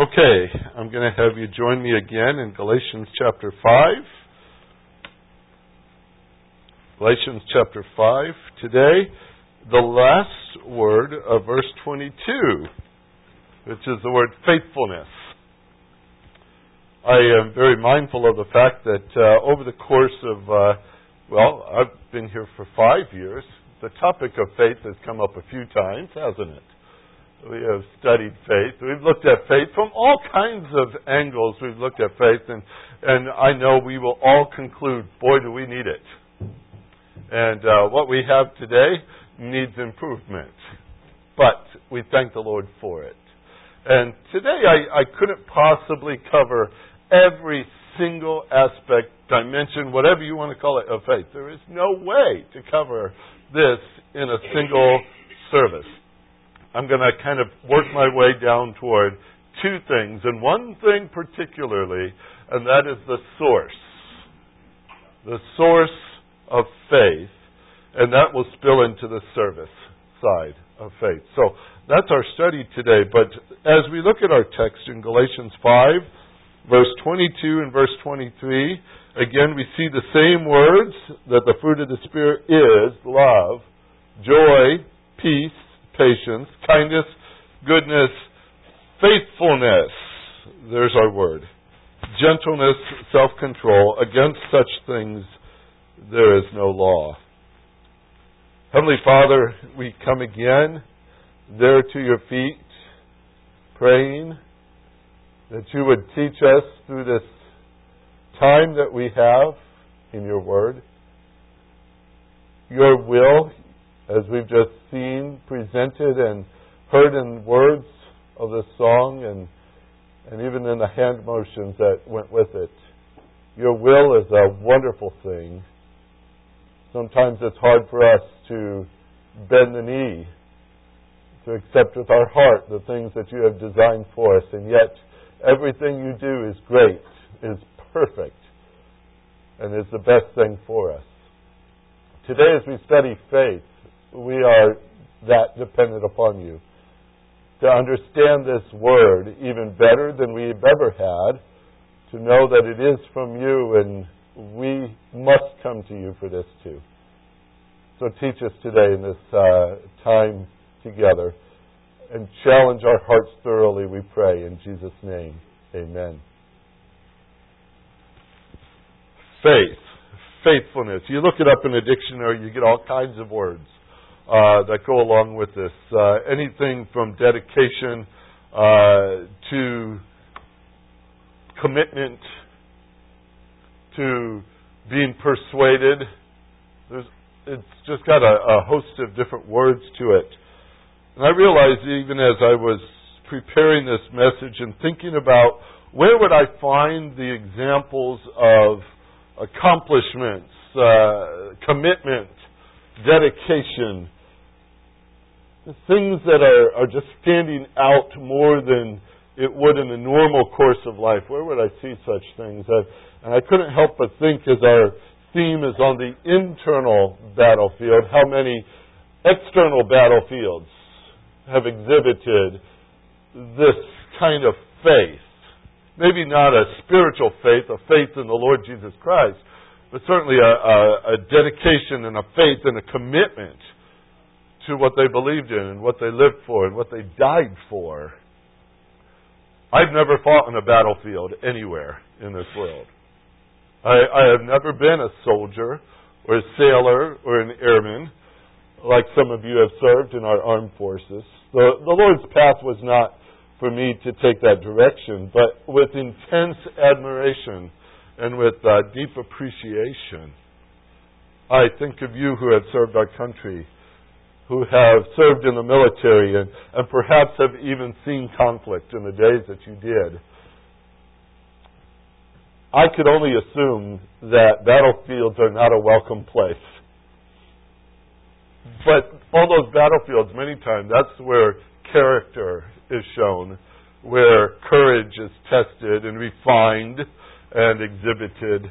Okay, I'm going to have you join me again in Galatians chapter 5. Galatians chapter 5. Today, the last word of verse 22, which is the word faithfulness. I am very mindful of the fact that uh, over the course of, uh, well, I've been here for five years. The topic of faith has come up a few times, hasn't it? We have studied faith. We've looked at faith from all kinds of angles. We've looked at faith, and, and I know we will all conclude, boy, do we need it. And uh, what we have today needs improvement. But we thank the Lord for it. And today I, I couldn't possibly cover every single aspect, dimension, whatever you want to call it, of faith. There is no way to cover this in a single service. I'm going to kind of work my way down toward two things, and one thing particularly, and that is the source. The source of faith, and that will spill into the service side of faith. So that's our study today. But as we look at our text in Galatians 5, verse 22 and verse 23, again we see the same words that the fruit of the Spirit is love, joy, peace, patience, kindness, goodness, faithfulness. There's our word. Gentleness, self control. Against such things there is no law. Heavenly Father, we come again there to your feet, praying that you would teach us through this time that we have in your word, your will, as we've just seen presented and heard in words of the song and and even in the hand motions that went with it. Your will is a wonderful thing. Sometimes it's hard for us to bend the knee, to accept with our heart the things that you have designed for us, and yet everything you do is great, is perfect, and is the best thing for us. Today, as we study faith, we are that dependent upon you. To understand this word even better than we've ever had, to know that it is from you and we must come to you for this too. So teach us today in this uh, time together and challenge our hearts thoroughly, we pray. In Jesus' name, amen. Faith, faithfulness. You look it up in a dictionary, you get all kinds of words uh, that go along with this. Uh, anything from dedication uh, to commitment to being persuaded. There's, it's just got a, a host of different words to it. And I realized even as I was preparing this message and thinking about where would I find the examples of accomplishments, uh, commitment, dedication, things that are, are just standing out more than it would in the normal course of life. Where would I see such things? I, and I couldn't help but think as our theme is on the internal battlefield, how many external battlefields have exhibited this kind of faith. Maybe not a spiritual faith, a faith in the Lord Jesus Christ, but certainly a, a, a dedication and a faith and a commitment to what they believed in and what they lived for and what they died for. I've never fought on a battlefield anywhere in this world. I, I have never been a soldier or a sailor or an airman like some of you have served in our armed forces. The, the Lord's path was not for me to take that direction, but with intense admiration and with uh, deep appreciation, I think of you who have served our country who have served in the military and, and perhaps have even seen conflict in the days that you did. I could only assume that battlefields are not a welcome place. But on those battlefields, many times, that's where character is shown, where courage is tested and refined and exhibited.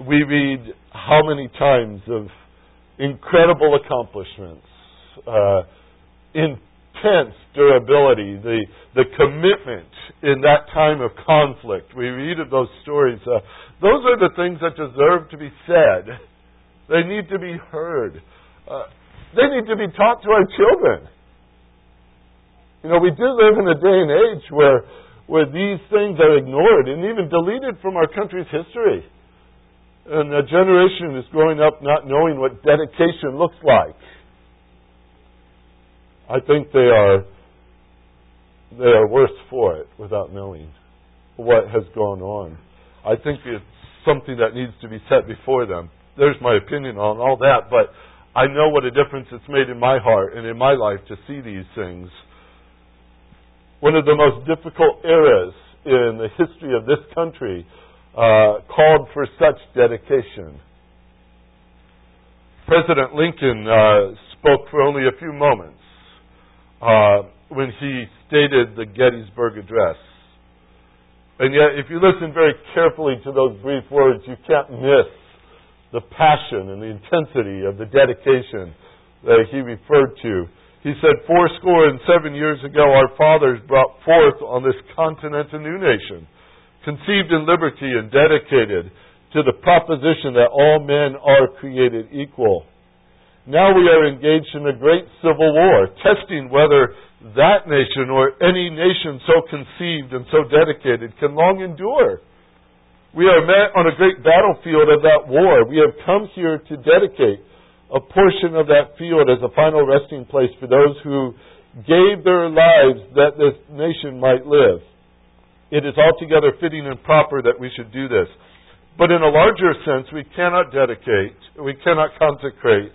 We read how many times of incredible accomplishments uh, intense durability, the, the commitment in that time of conflict. We read of those stories. Uh, those are the things that deserve to be said. They need to be heard. Uh, they need to be taught to our children. You know, we do live in a day and age where, where these things are ignored and even deleted from our country's history. And a generation is growing up not knowing what dedication looks like. I think they are they are worse for it without knowing what has gone on. I think it's something that needs to be set before them. There's my opinion on all that, but I know what a difference it's made in my heart and in my life to see these things. One of the most difficult eras in the history of this country uh, called for such dedication. President Lincoln uh, spoke for only a few moments uh, when he stated the Gettysburg Address. And yet, if you listen very carefully to those brief words, you can't miss the passion and the intensity of the dedication that he referred to. He said, Fourscore and seven years ago, our fathers brought forth on this continent a new nation, conceived in liberty and dedicated to the proposition that all men are created equal. Now we are engaged in a great civil war, testing whether that nation or any nation so conceived and so dedicated can long endure. We are met on a great battlefield of that war. We have come here to dedicate a portion of that field as a final resting place for those who gave their lives that this nation might live. It is altogether fitting and proper that we should do this. But in a larger sense, we cannot dedicate, we cannot consecrate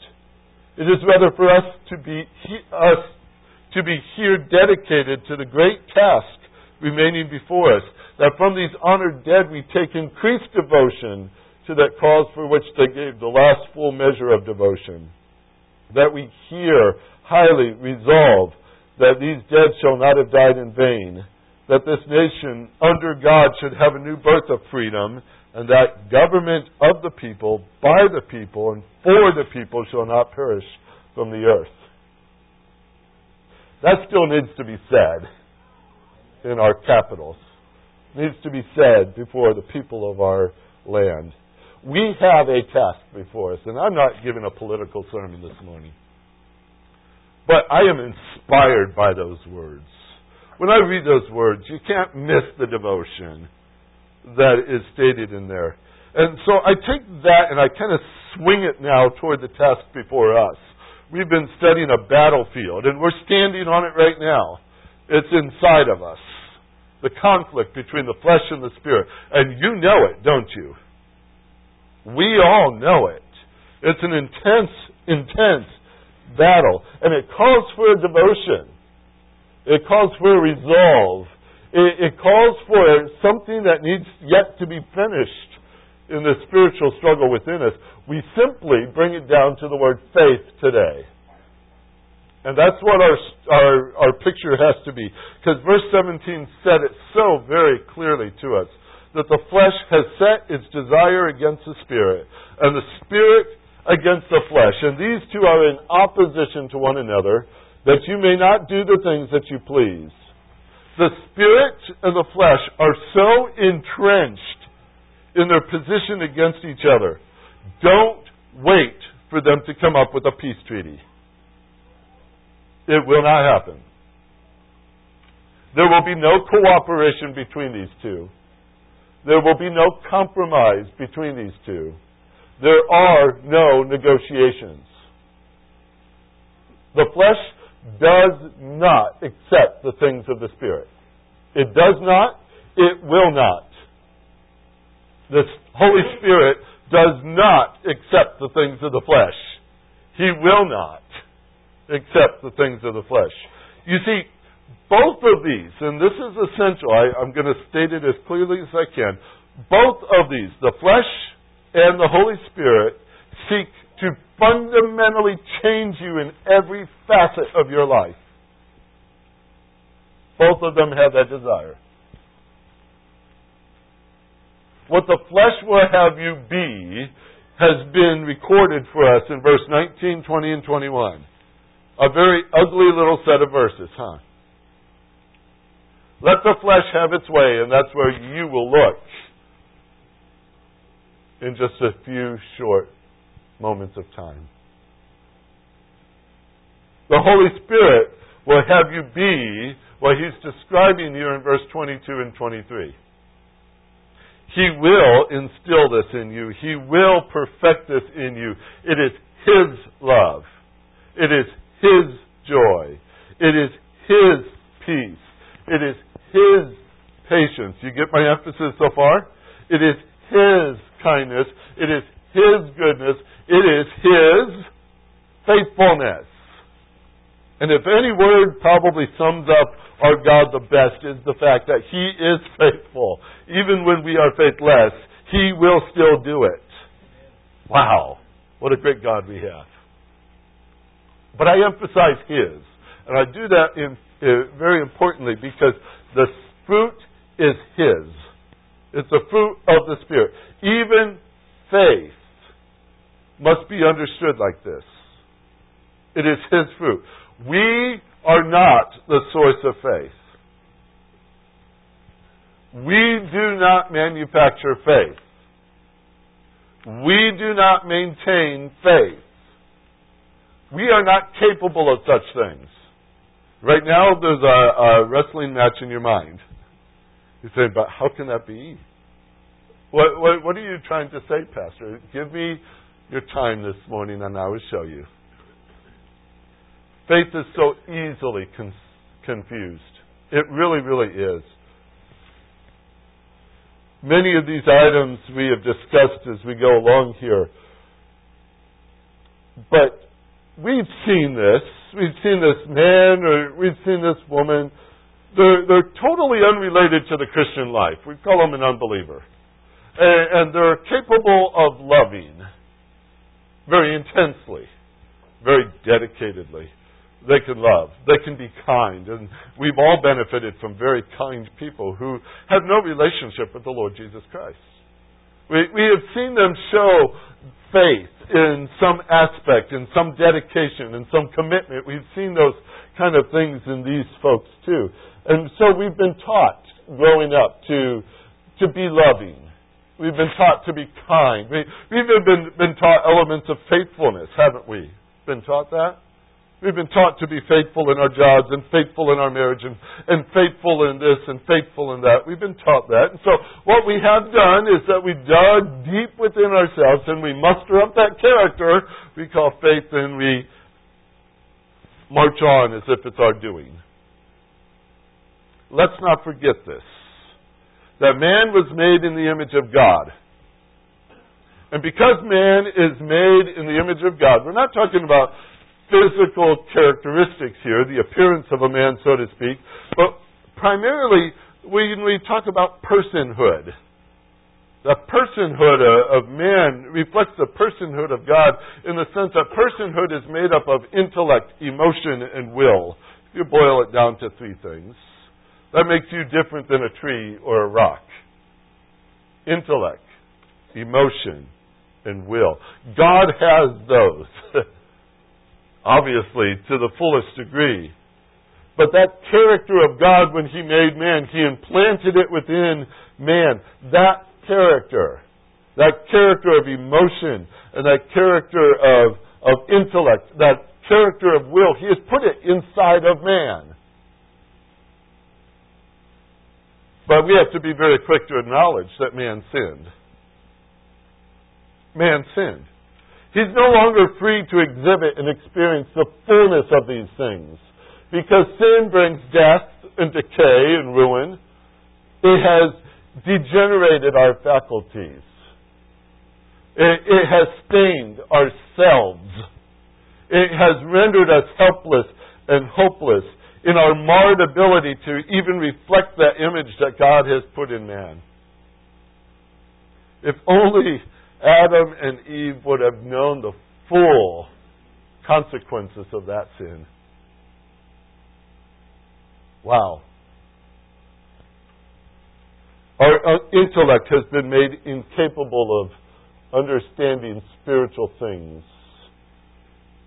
It is rather for us to be us to be here dedicated to the great task remaining before us. That from these honored dead we take increased devotion to that cause for which they gave the last full measure of devotion. That we here highly resolve that these dead shall not have died in vain. That this nation under God should have a new birth of freedom and that government of the people, by the people, and for the people shall not perish from the earth. That still needs to be said in our capitals. It needs to be said before the people of our land. We have a task before us, and I'm not giving a political sermon this morning. But I am inspired by those words. When I read those words, you can't miss the devotion that is stated in there. And so I take that and I kind of swing it now toward the task before us. We've been studying a battlefield, and we're standing on it right now. It's inside of us. The conflict between the flesh and the spirit. And you know it, don't you? We all know it. It's an intense, intense battle. And it calls for a devotion. It calls for a resolve. It, it calls for something that needs yet to be finished in the spiritual struggle within us. We simply bring it down to the word faith today. And that's what our, our, our picture has to be. Because verse 17 said it so very clearly to us that the flesh has set its desire against the spirit, and the spirit against the flesh. And these two are in opposition to one another, that you may not do the things that you please the spirit and the flesh are so entrenched in their position against each other. Don't wait for them to come up with a peace treaty. It will not happen. There will be no cooperation between these two. There will be no compromise between these two. There are no negotiations. The flesh does not accept the things of the Spirit. It does not, it will not. The Holy Spirit does not accept the things of the flesh. He will not accept the things of the flesh. You see, both of these, and this is essential, I, I'm going to state it as clearly as I can. Both of these, the flesh and the Holy Spirit, seek fundamentally change you in every facet of your life. Both of them have that desire. What the flesh will have you be has been recorded for us in verse 19, 20, and 21. A very ugly little set of verses, huh? Let the flesh have its way, and that's where you will look in just a few short moments of time. The Holy Spirit will have you be what He's describing here in verse 22 and 23. He will instill this in you. He will perfect this in you. It is His love. It is His joy. It is His peace. It is His patience. You get my emphasis so far? It is His kindness. It is His goodness. It is His faithfulness. And if any word probably sums up our God the best is the fact that He is faithful. Even when we are faithless, He will still do it. Wow. What a great God we have. But I emphasize His. And I do that in, uh, very importantly because the fruit is His. It's the fruit of the Spirit. Even faith must be understood like this. It is His fruit. We are not the source of faith. We do not manufacture faith. We do not maintain faith. We are not capable of such things. Right now, there's a, a wrestling match in your mind. You say, but how can that be? What, what, what are you trying to say, Pastor? Give me your time this morning and I will show you. Faith is so easily con- confused. It really, really is. Many of these items we have discussed as we go along here. But we've seen this. We've seen this man or we've seen this woman. They're, they're totally unrelated to the Christian life. We call them an unbeliever. And, and they're capable of loving very intensely, very dedicatedly they can love. They can be kind. And we've all benefited from very kind people who have no relationship with the Lord Jesus Christ. We, we have seen them show faith in some aspect, in some dedication, in some commitment. We've seen those kind of things in these folks too. And so we've been taught growing up to, to be loving. We've been taught to be kind. We, we've even been, been taught elements of faithfulness, haven't we? Been taught that? We've been taught to be faithful in our jobs and faithful in our marriage and, and faithful in this and faithful in that. We've been taught that. And so what we have done is that we dug deep within ourselves and we muster up that character we call faith and we march on as if it's our doing. Let's not forget this. That man was made in the image of God. And because man is made in the image of God, we're not talking about physical characteristics here, the appearance of a man, so to speak, but primarily when we talk about personhood. The personhood of man reflects the personhood of God in the sense that personhood is made up of intellect, emotion, and will. If you boil it down to three things, that makes you different than a tree or a rock. Intellect, emotion, and will. God has those. obviously, to the fullest degree. But that character of God, when He made man, He implanted it within man. That character, that character of emotion, and that character of, of intellect, that character of will, He has put it inside of man. But we have to be very quick to acknowledge that man sinned. Man sinned. He's no longer free to exhibit and experience the fullness of these things. Because sin brings death and decay and ruin. It has degenerated our faculties. It, it has stained ourselves. It has rendered us helpless and hopeless. In our marred ability to even reflect that image that God has put in man. If only Adam and Eve would have known the full consequences of that sin. Wow. Our intellect has been made incapable of understanding spiritual things.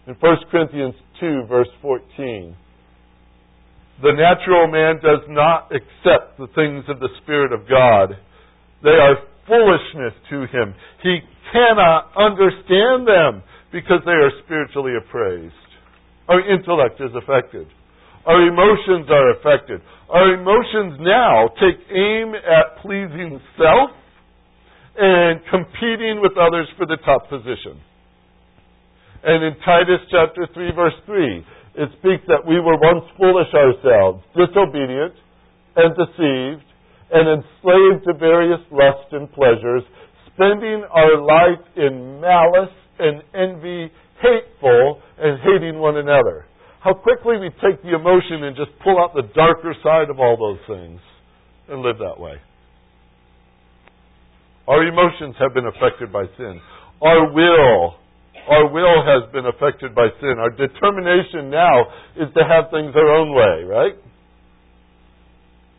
In 1 Corinthians 2, verse 14, the natural man does not accept the things of the Spirit of God. They are foolishness to him. He cannot understand them because they are spiritually appraised. Our intellect is affected. Our emotions are affected. Our emotions now take aim at pleasing self and competing with others for the top position. And in Titus chapter 3 verse 3, it speaks that we were once foolish ourselves, disobedient and deceived, and enslaved to various lusts and pleasures, spending our life in malice and envy, hateful and hating one another. How quickly we take the emotion and just pull out the darker side of all those things and live that way. Our emotions have been affected by sin. Our will, our will has been affected by sin. Our determination now is to have things our own way, right?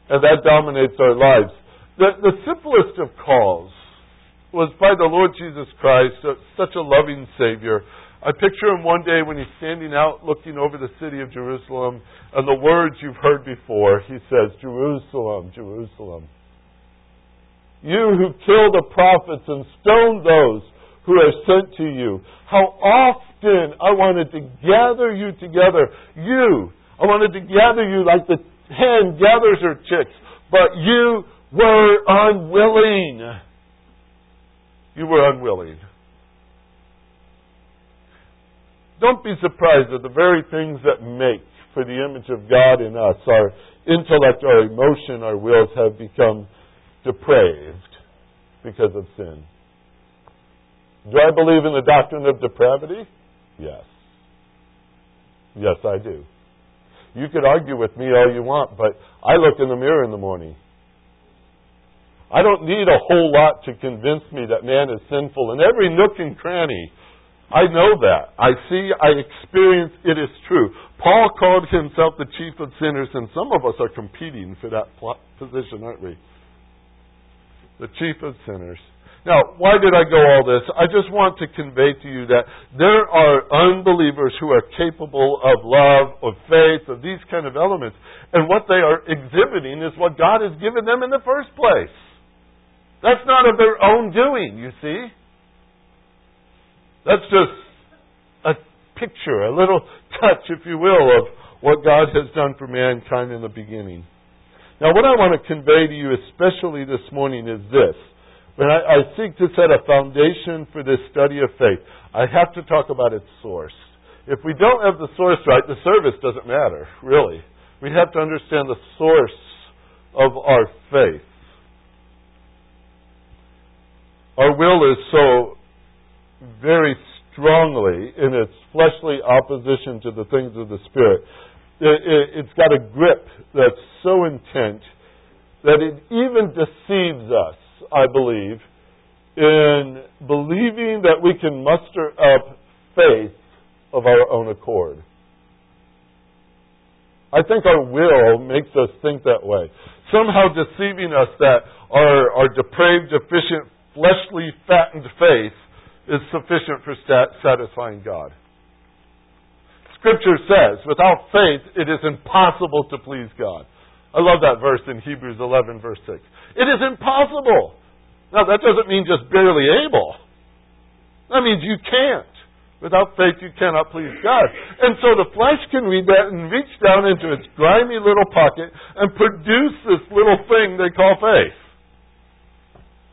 And that dominates our lives. The, the simplest of calls was by the Lord Jesus Christ, uh, such a loving Savior. I picture him one day when he's standing out looking over the city of Jerusalem, and the words you've heard before, he says, Jerusalem, Jerusalem you who kill the prophets and stone those who are sent to you. How often I wanted to gather you together. You, I wanted to gather you like the hen gathers her chicks, but you were unwilling. You were unwilling. Don't be surprised that the very things that make for the image of God in us, our intellect, our emotion, our wills, have become depraved because of sin. Do I believe in the doctrine of depravity? Yes. Yes, I do. You could argue with me all you want, but I look in the mirror in the morning. I don't need a whole lot to convince me that man is sinful in every nook and cranny. I know that. I see, I experience, it is true. Paul called himself the chief of sinners, and some of us are competing for that position, aren't we? the chief of sinners. Now, why did I go all this? I just want to convey to you that there are unbelievers who are capable of love, of faith, of these kind of elements. And what they are exhibiting is what God has given them in the first place. That's not of their own doing, you see. That's just a picture, a little touch, if you will, of what God has done for mankind in the beginning. Now, what I want to convey to you, especially this morning, is this. When I, I seek to set a foundation for this study of faith, I have to talk about its source. If we don't have the source right, the service doesn't matter, really. We have to understand the source of our faith. Our will is so very strongly in its fleshly opposition to the things of the Spirit it's got a grip that's so intent that it even deceives us, I believe, in believing that we can muster up faith of our own accord. I think our will makes us think that way. Somehow deceiving us that our, our depraved, deficient, fleshly, fattened faith is sufficient for stat- satisfying God. Scripture says, without faith, it is impossible to please God. I love that verse in Hebrews 11, verse 6. It is impossible. Now, that doesn't mean just barely able. That means you can't. Without faith, you cannot please God. And so the flesh can read that and reach down into its grimy little pocket and produce this little thing they call faith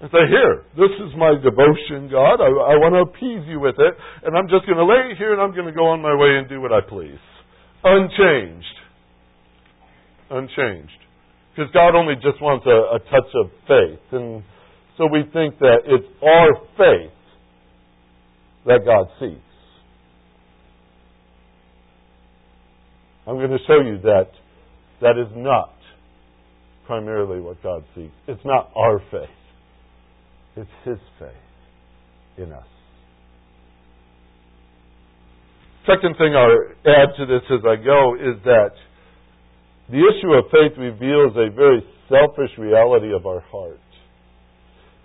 and say, Here, this is my devotion, God. I, I want to appease you with it, and I'm just going to lay it here and I'm going to go on my way and do what I please. Unchanged. Unchanged. Because God only just wants a, a touch of faith. And so we think that it's our faith that God seeks. I'm going to show you that That is not primarily what God seeks. It's not our faith, it's His faith in us. Second thing I'll add to this as I go is that the issue of faith reveals a very selfish reality of our heart.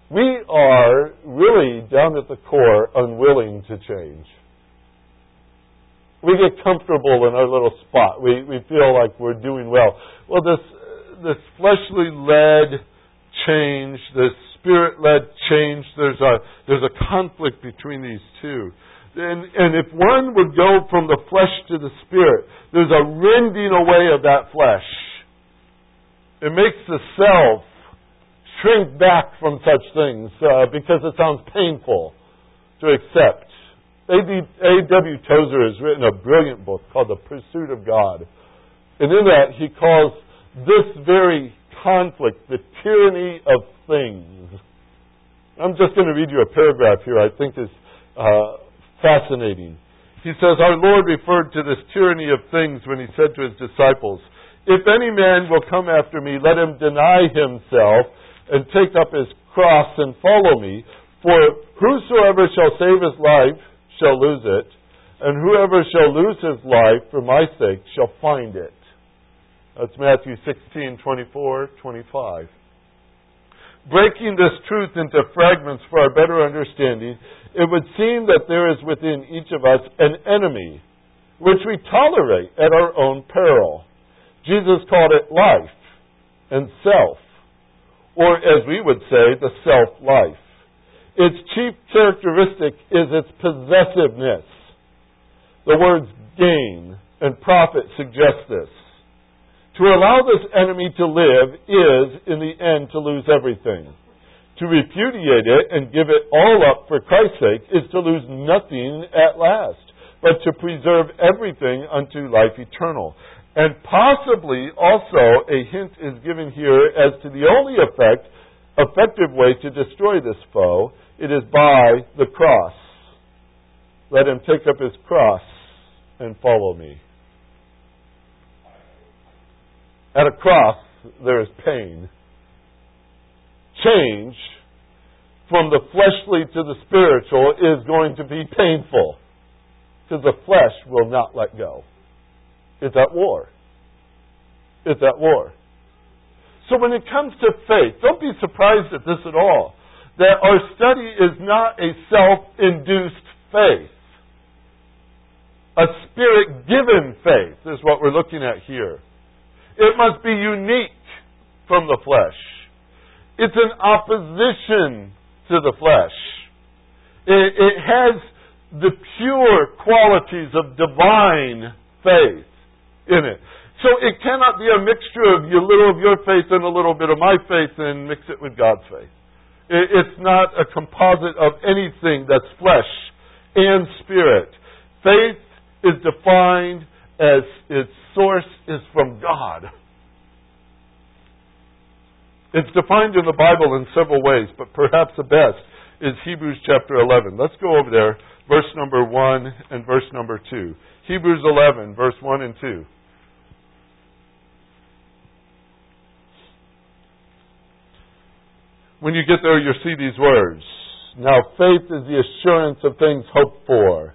We are really, down at the core, unwilling to change. We get comfortable in our little spot. We, we feel like we're doing well. Well, this, this fleshly led change, this spirit led change, there's a, there's a conflict between these two. And, and if one would go from the flesh to the spirit, there's a rending away of that flesh. It makes the self shrink back from such things uh, because it sounds painful to accept. A.W. Tozer has written a brilliant book called The Pursuit of God. And in that, he calls this very conflict the tyranny of things. I'm just going to read you a paragraph here I think is uh, fascinating. He says, Our Lord referred to this tyranny of things when he said to his disciples, If any man will come after me, let him deny himself and take up his cross and follow me. For whosoever shall save his life shall lose it, and whoever shall lose his life for my sake shall find it. That's Matthew 16, 24, 25. Breaking this truth into fragments for our better understanding, it would seem that there is within each of us an enemy which we tolerate at our own peril. Jesus called it life and self, or as we would say, the self life. Its chief characteristic is its possessiveness. The words gain and profit suggest this. To allow this enemy to live is, in the end, to lose everything. To repudiate it and give it all up for Christ's sake is to lose nothing at last, but to preserve everything unto life eternal. And possibly also a hint is given here as to the only effect, effective way to destroy this foe. It is by the cross. Let him take up his cross and follow me. At a cross, there is pain change from the fleshly to the spiritual is going to be painful because the flesh will not let go. It's at war. It's at war. So when it comes to faith, don't be surprised at this at all. That our study is not a self-induced faith. A spirit-given faith is what we're looking at here. It must be unique from the flesh. It's an opposition to the flesh. It, it has the pure qualities of divine faith in it. So it cannot be a mixture of a little of your faith and a little bit of my faith and mix it with God's faith. It's not a composite of anything that's flesh and spirit. Faith is defined as its source is from God. It's defined in the Bible in several ways, but perhaps the best is Hebrews chapter 11. Let's go over there, verse number 1 and verse number 2. Hebrews 11, verse 1 and 2. When you get there, you'll see these words. Now, faith is the assurance of things hoped for,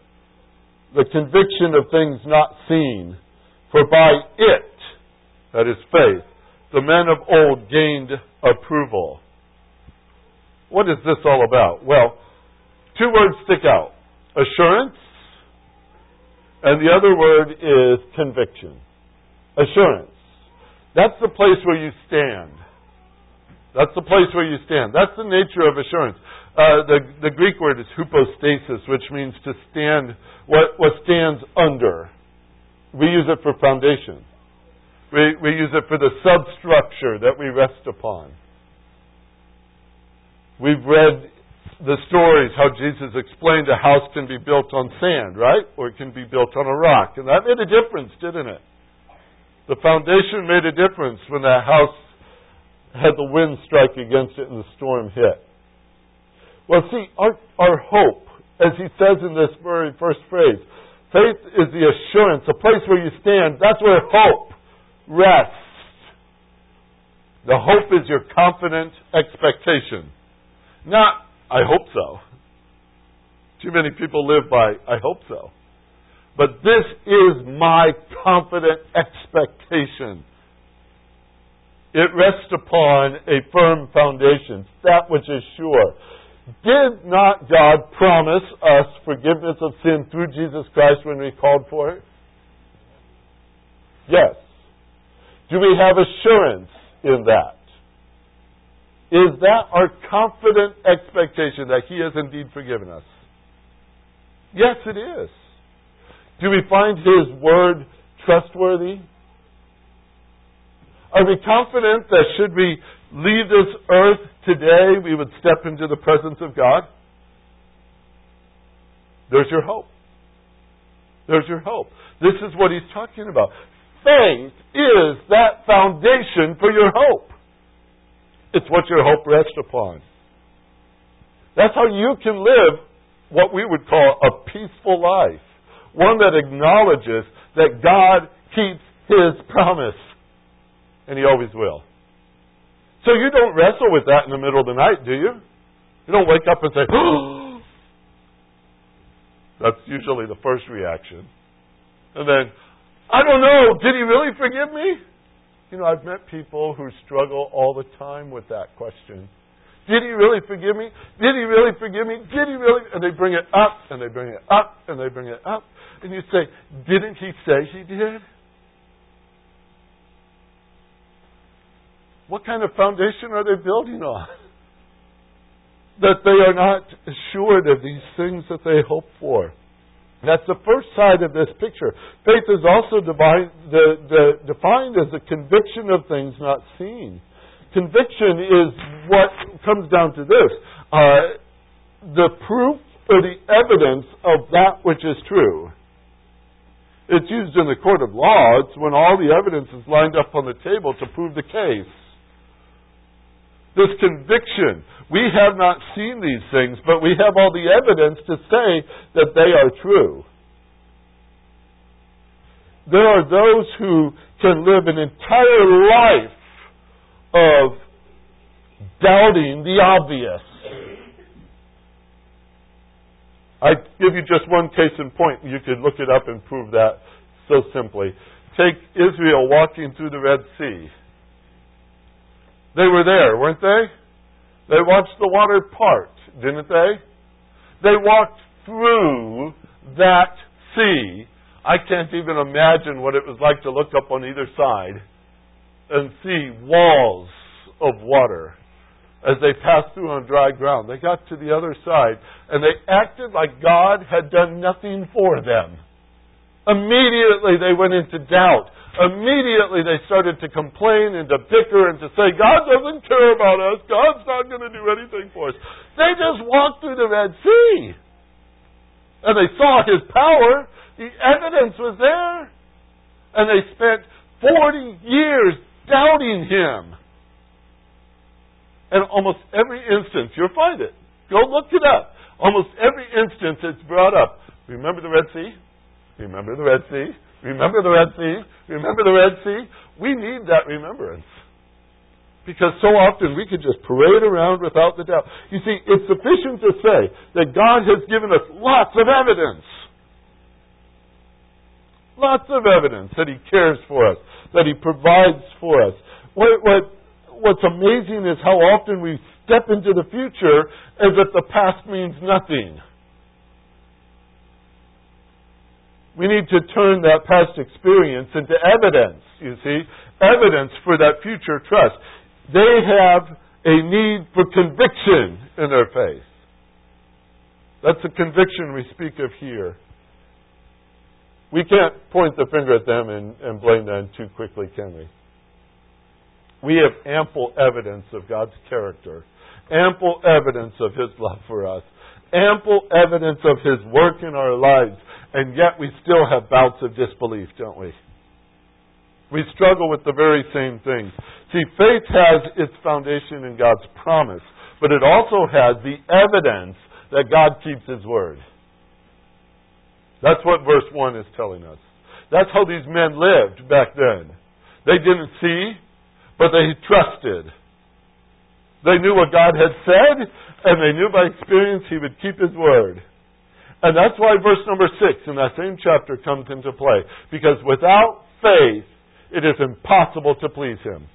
the conviction of things not seen. For by it, that is faith, the men of old gained approval. What is this all about? Well, two words stick out assurance, and the other word is conviction. Assurance. That's the place where you stand. That's the place where you stand. That's the nature of assurance. Uh, the, the Greek word is hypostasis, which means to stand, what, what stands under. We use it for foundation. We, we use it for the substructure that we rest upon. We've read the stories how Jesus explained a house can be built on sand, right? Or it can be built on a rock. And that made a difference, didn't it? The foundation made a difference when that house had the wind strike against it and the storm hit. Well, see, our, our hope, as he says in this very first phrase, faith is the assurance, the place where you stand. That's where hope rests. The hope is your confident expectation. Not, I hope so. Too many people live by, I hope so. But this is my confident expectation. It rests upon a firm foundation, that which is sure. Did not God promise us forgiveness of sin through Jesus Christ when we called for it? Yes. Do we have assurance in that? Is that our confident expectation that He has indeed forgiven us? Yes, it is. Do we find His Word trustworthy? Are we confident that should we leave this earth today, we would step into the presence of God? There's your hope. There's your hope. This is what he's talking about. Faith is that foundation for your hope. It's what your hope rests upon. That's how you can live what we would call a peaceful life. One that acknowledges that God keeps his promise. And he always will. So you don't wrestle with that in the middle of the night, do you? You don't wake up and say. That's usually the first reaction. And then, I don't know, did he really forgive me? You know, I've met people who struggle all the time with that question. Did he really forgive me? Did he really forgive me? Did he really? And they bring it up, and they bring it up, and they bring it up. And you say, Didn't he say he did? What kind of foundation are they building on? That they are not assured of these things that they hope for. That's the first side of this picture. Faith is also defined, the, the, defined as a conviction of things not seen. Conviction is what comes down to this uh, the proof or the evidence of that which is true. It's used in the court of law. It's when all the evidence is lined up on the table to prove the case. This conviction. We have not seen these things, but we have all the evidence to say that they are true. There are those who can live an entire life of doubting the obvious. I give you just one case in point. You could look it up and prove that so simply. Take Israel walking through the Red Sea. They were there, weren't they? They watched the water part, didn't they? They walked through that sea. I can't even imagine what it was like to look up on either side and see walls of water as they passed through on dry ground. They got to the other side and they acted like God had done nothing for them. Immediately they went into doubt. Immediately they started to complain and to bicker and to say, God doesn't care about us. God's not going to do anything for us. They just walked through the Red Sea. And they saw His power. The evidence was there. And they spent 40 years doubting Him. And almost every instance, you'll find it. Go look it up. Almost every instance it's brought up. Remember the Red Sea? Remember the Red Sea? Remember the Red Sea? Remember the Red Sea? We need that remembrance. Because so often we could just parade around without the doubt. You see, it's sufficient to say that God has given us lots of evidence. Lots of evidence that He cares for us, that He provides for us. What, what, what's amazing is how often we step into the future as if the past means nothing. We need to turn that past experience into evidence, you see, evidence for that future trust. They have a need for conviction in their faith. That's the conviction we speak of here. We can't point the finger at them and, and blame them too quickly, can we? We have ample evidence of God's character, ample evidence of His love for us, ample evidence of His work in our lives and yet we still have bouts of disbelief, don't we? We struggle with the very same things. See, faith has its foundation in God's promise, but it also has the evidence that God keeps His word. That's what verse 1 is telling us. That's how these men lived back then. They didn't see, but they trusted. They knew what God had said, and they knew by experience He would keep His word. And that's why verse number six in that same chapter comes into play. Because without faith, it is impossible to please Him.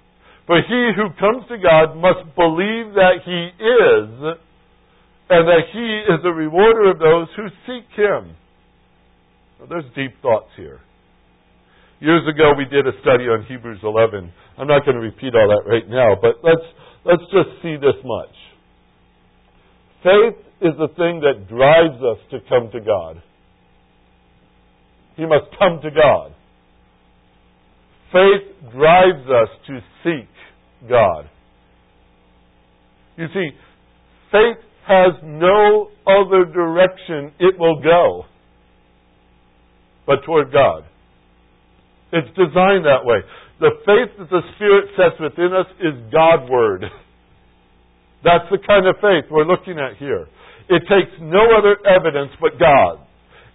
For he who comes to God must believe that He is, and that He is the rewarder of those who seek Him. Now, there's deep thoughts here. Years ago, we did a study on Hebrews 11. I'm not going to repeat all that right now, but let's, let's just see this much. Faith is the thing that drives us to come to God. He must come to God. Faith drives us to seek God. You see, faith has no other direction it will go but toward God. It's designed that way. The faith that the Spirit sets within us is Godward. That's the kind of faith we're looking at here. It takes no other evidence but God.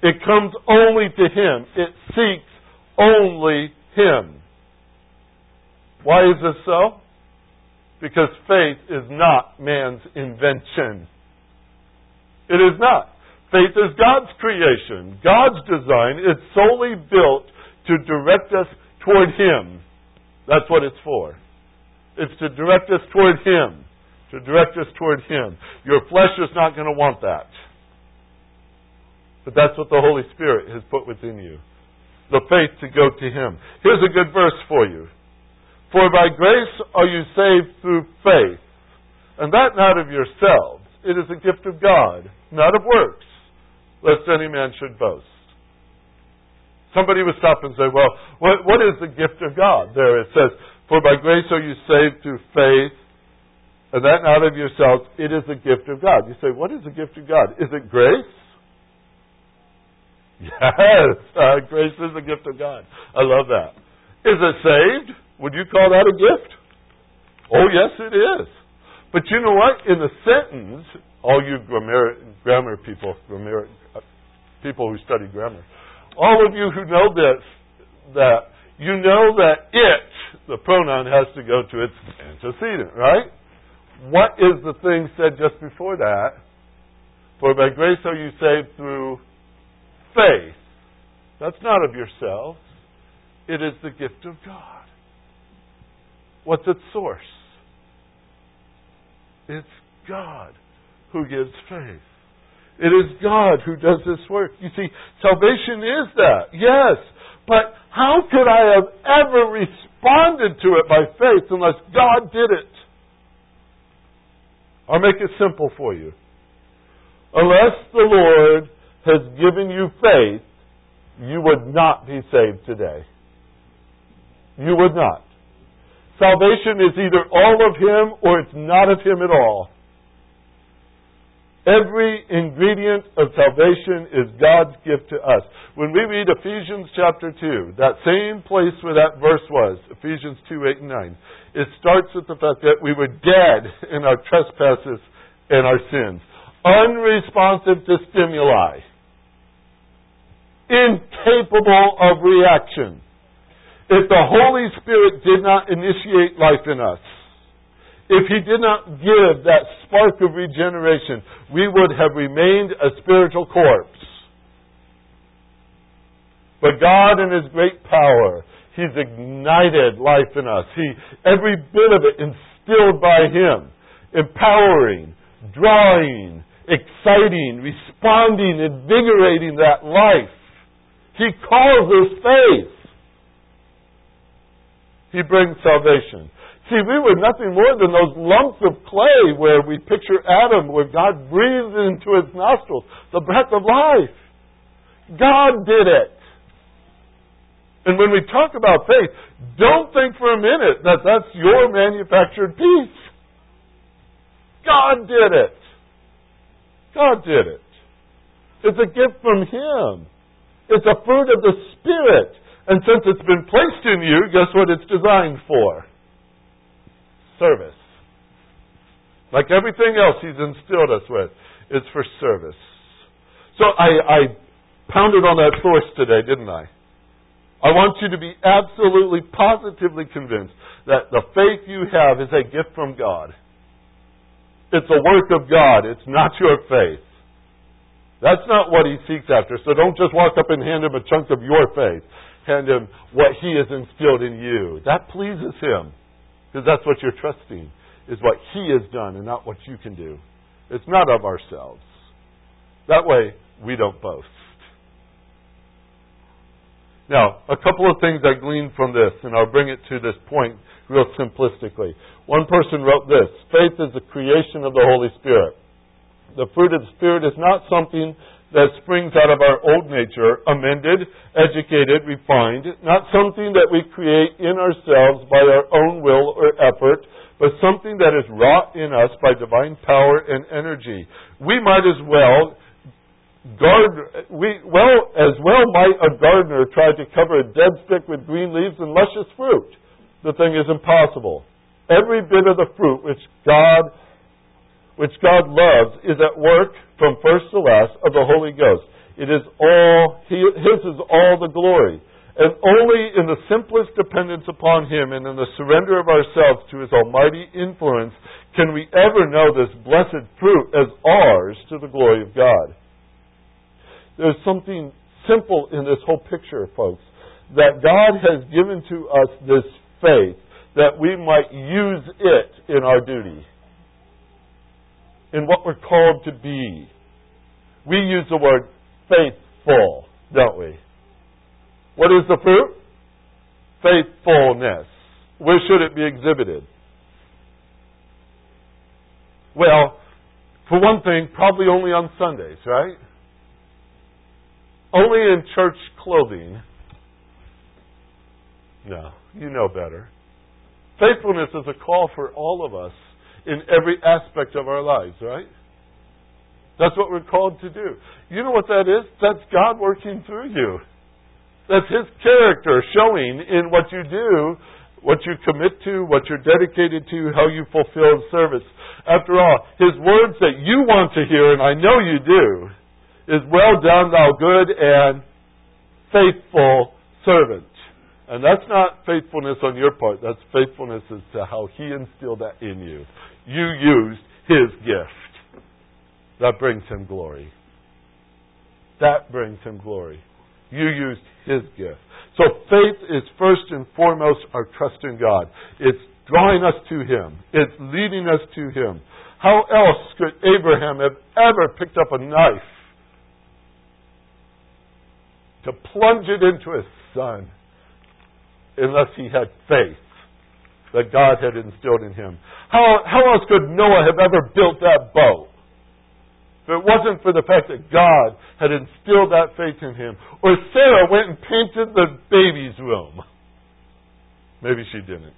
It comes only to Him. It seeks only Him. Why is this so? Because faith is not man's invention. It is not. Faith is God's creation, God's design. It's solely built to direct us toward Him. That's what it's for. It's to direct us toward Him. To direct us toward Him. Your flesh is not going to want that. But that's what the Holy Spirit has put within you. The faith to go to Him. Here's a good verse for you. For by grace are you saved through faith, and that not of yourselves. It is a gift of God, not of works, lest any man should boast. Somebody would stop and say, well, what, what is the gift of God? There it says, For by grace are you saved through faith, and that not of yourselves. It is a gift of God. You say, what is the gift of God? Is it grace? Yes, uh, grace is a gift of God. I love that. Is it saved? Would you call that a gift? Oh, yes, it is. But you know what? In the sentence, all you grammar, grammar people, grammar, people who study grammar, all of you who know this, that you know that it, the pronoun, has to go to its antecedent, right? What is the thing said just before that? For by grace are you saved through faith. That's not of yourselves. It is the gift of God. What's its source? It's God who gives faith. It is God who does this work. You see, salvation is that, yes. But how could I have ever responded to it by faith unless God did it? I'll make it simple for you. Unless the Lord has given you faith, you would not be saved today. You would not. Salvation is either all of Him or it's not of Him at all. Every ingredient of salvation is God's gift to us. When we read Ephesians chapter 2, that same place where that verse was, Ephesians 2, 8, and 9, it starts with the fact that we were dead in our trespasses and our sins, unresponsive to stimuli, incapable of reaction. If the Holy Spirit did not initiate life in us, if He did not give that spark of regeneration, we would have remained a spiritual corpse. But God, in His great power, He's ignited life in us. He, every bit of it instilled by Him, empowering, drawing, exciting, responding, invigorating that life. He calls us faith. He brings salvation. See, we were nothing more than those lumps of clay where we picture Adam, where God breathed into his nostrils the breath of life. God did it. And when we talk about faith, don't think for a minute that that's your manufactured piece. God did it. God did it. It's a gift from Him. It's a fruit of the Spirit. And since it's been placed in you, guess what it's designed for? Service. Like everything else He's instilled us with, it's for service. So I, I pounded on that source today, didn't I? I want you to be absolutely, positively convinced that the faith you have is a gift from God. It's a work of God. It's not your faith. That's not what he seeks after. So don't just walk up and hand him a chunk of your faith. Hand him what he has instilled in you. That pleases him. Because that's what you're trusting, is what he has done and not what you can do. It's not of ourselves. That way, we don't boast. Now, a couple of things I gleaned from this, and I'll bring it to this point real simplistically. One person wrote this Faith is the creation of the Holy Spirit. The fruit of the Spirit is not something that springs out of our old nature, amended, educated, refined, not something that we create in ourselves by our own will or effort, but something that is wrought in us by divine power and energy. We might as well garden, we, well, as well might a gardener try to cover a dead stick with green leaves and luscious fruit. The thing is impossible. Every bit of the fruit which God, which God loves is at work from first to last of the Holy Ghost. It is all, His is all the glory. And only in the simplest dependence upon Him and in the surrender of ourselves to His almighty influence can we ever know this blessed fruit as ours to the glory of God. There's something simple in this whole picture, folks. That God has given to us this faith that we might use it in our duty, in what we're called to be. We use the word faithful, don't we? What is the fruit? Faithfulness. Where should it be exhibited? Well, for one thing, probably only on Sundays, right? Only in church clothing. No, you know better. Faithfulness is a call for all of us in every aspect of our lives, right? That's what we're called to do. You know what that is? That's God working through you. That's His character showing in what you do, what you commit to, what you're dedicated to, how you fulfill service. After all, His words that you want to hear, and I know you do, is well done, thou good and faithful servant. And that's not faithfulness on your part. That's faithfulness as to how He instilled that in you. You used His gift. That brings Him glory. That brings Him glory. You used His gift. So faith is first and foremost our trust in God. It's drawing us to Him. It's leading us to Him. How else could Abraham have ever picked up a knife to plunge it into his son unless he had faith that God had instilled in him. How, how else could Noah have ever built that boat? If it wasn't for the fact that God had instilled that faith in him. Or Sarah went and painted the baby's room. Maybe she didn't.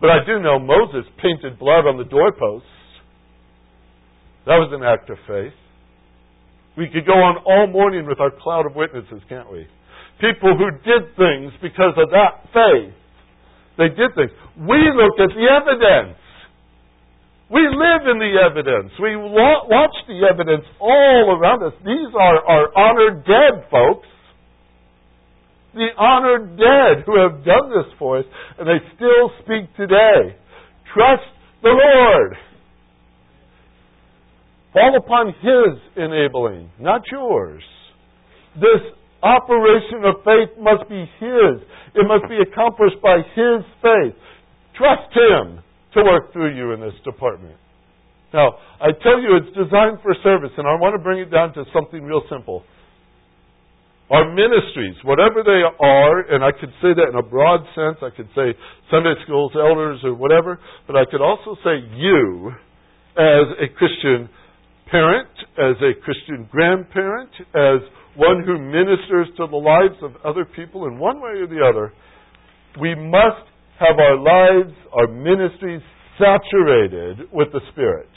But I do know Moses painted blood on the doorposts. That was an act of faith. We could go on all morning with our cloud of witnesses, can't we? People who did things because of that faith. They did things. We look at the evidence. We live in the evidence. We watch the evidence all around us. These are our honored dead, folks. The honored dead who have done this for us, and they still speak today. Trust the Lord. Fall upon His enabling, not yours. This operation of faith must be His. It must be accomplished by His faith. Trust Him to work through you in this department. Now, I tell you it's designed for service, and I want to bring it down to something real simple. Our ministries, whatever they are, and I could say that in a broad sense, I could say Sunday schools, elders, or whatever, but I could also say you, as a Christian, parent, as a Christian grandparent, as one who ministers to the lives of other people in one way or the other, we must have our lives, our ministries saturated with the Spirit.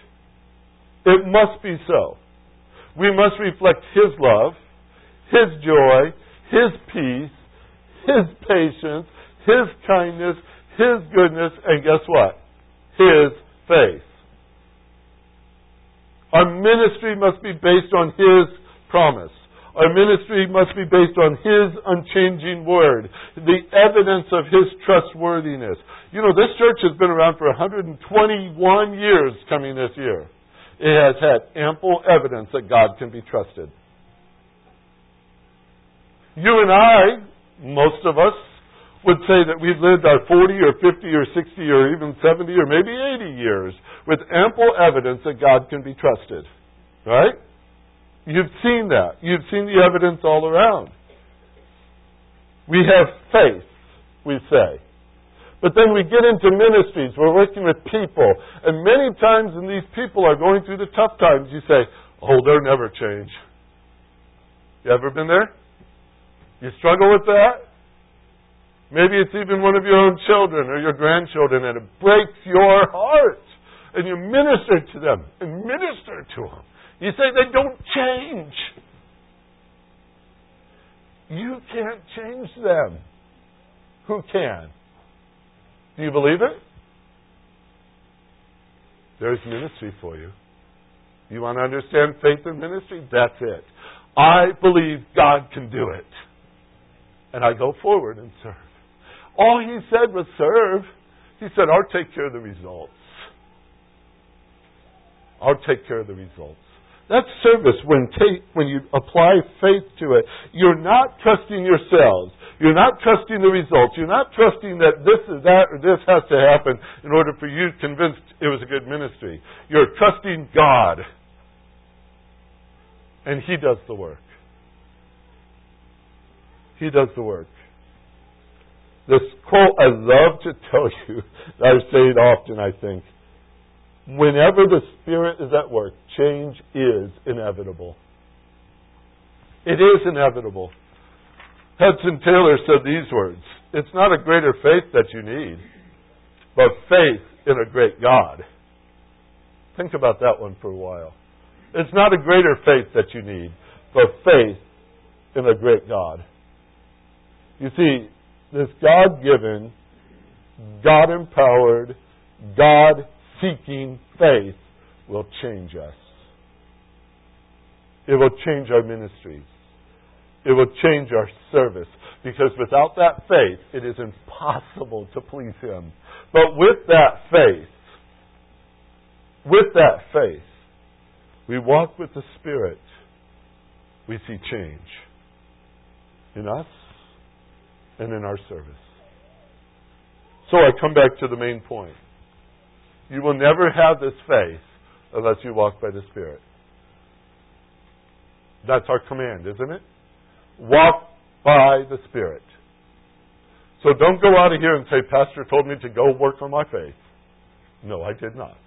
It must be so. We must reflect His love, His joy, His peace, His patience, His kindness, His goodness, and guess what? His faith. Our ministry must be based on His promise. Our ministry must be based on His unchanging Word, the evidence of His trustworthiness. You know, this church has been around for 121 years coming this year. It has had ample evidence that God can be trusted. You and I, most of us, would say that we've lived our 40 or 50 or 60 or even 70 or maybe 80 years with ample evidence that God can be trusted. Right? You've seen that. You've seen the evidence all around. We have faith, we say. But then we get into ministries. We're working with people. And many times when these people are going through the tough times, you say, oh, they'll never change. You ever been there? You struggle with that? Maybe it's even one of your own children or your grandchildren, and it breaks your heart. And you minister to them and minister to them. You say they don't change. You can't change them. Who can? Do you believe it? There's ministry for you. You want to understand faith and ministry? That's it. I believe God can do it. And I go forward and serve. All he said was serve. He said, I'll take care of the results. I'll take care of the results. That's service when, take, when you apply faith to it. You're not trusting yourselves. You're not trusting the results. You're not trusting that this is that or this has to happen in order for you to convince it was a good ministry. You're trusting God. And He does the work. He does the work. This quote I love to tell you, I say it often, I think. Whenever the Spirit is at work, change is inevitable. It is inevitable. Hudson Taylor said these words It's not a greater faith that you need, but faith in a great God. Think about that one for a while. It's not a greater faith that you need, but faith in a great God. You see, this God given, God empowered, God seeking faith will change us. It will change our ministries. It will change our service. Because without that faith, it is impossible to please Him. But with that faith, with that faith, we walk with the Spirit, we see change in us and in our service. So I come back to the main point. You will never have this faith unless you walk by the Spirit. That's our command, isn't it? Walk by the Spirit. So don't go out of here and say, Pastor told me to go work on my faith. No, I did not.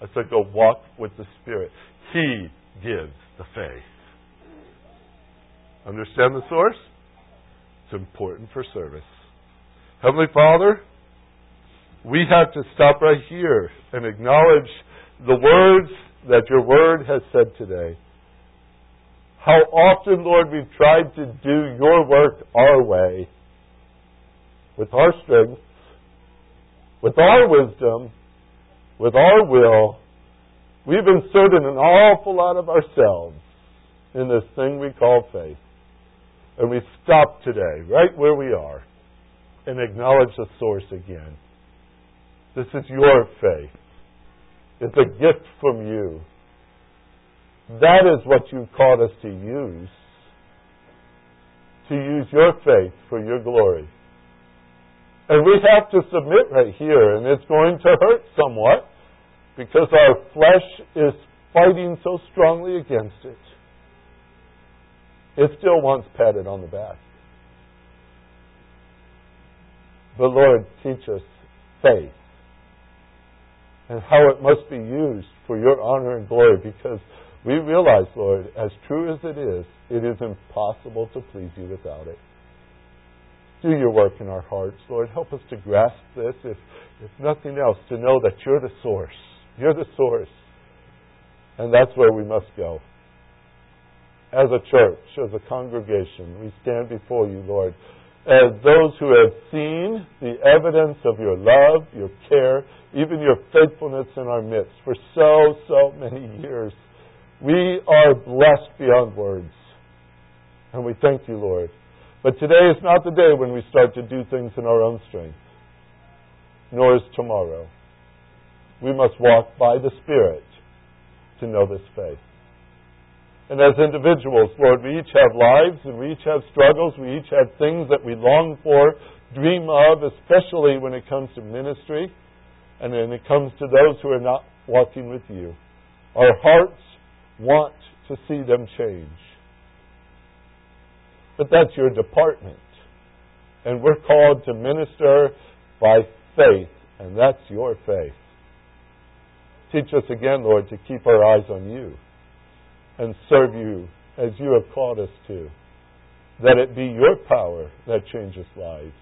I said, go walk with the Spirit. He gives the faith. Understand the source? It's important for service. Heavenly Father, we have to stop right here and acknowledge the words that your word has said today. How often, Lord, we've tried to do your work our way, with our strength, with our wisdom, with our will. We've inserted an awful lot of ourselves in this thing we call faith. And we stop today, right where we are, and acknowledge the source again. This is your faith. It's a gift from you. That is what you've called us to use. To use your faith for your glory. And we have to submit right here, and it's going to hurt somewhat because our flesh is fighting so strongly against it. It still wants patted on the back. But Lord, teach us faith and how it must be used for your honor and glory because we realize, Lord, as true as it is, it is impossible to please you without it. Do your work in our hearts, Lord. Help us to grasp this, if, if nothing else, to know that you're the source. You're the source. And that's where we must go as a church, as a congregation, we stand before you, Lord, as those who have seen the evidence of your love, your care, even your faithfulness in our midst for so, so many years. We are blessed beyond words. And we thank you, Lord. But today is not the day when we start to do things in our own strength, nor is tomorrow. We must walk by the Spirit to know this faith. And as individuals, Lord, we each have lives and we each have struggles. We each have things that we long for, dream of, especially when it comes to ministry and when it comes to those who are not walking with you. Our hearts want to see them change. But that's your department. And we're called to minister by faith, and that's your faith. Teach us again, Lord, to keep our eyes on you and serve you as you have called us to. That it be your power that changes lives,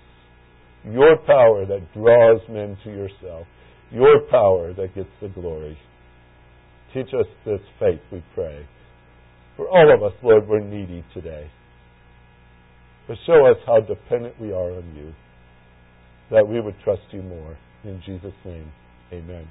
your power that draws men to yourself, your power that gets the glory. Teach us this faith, we pray. For all of us, Lord, we're needy today. But show us how dependent we are on you, that we would trust you more. In Jesus' name, amen.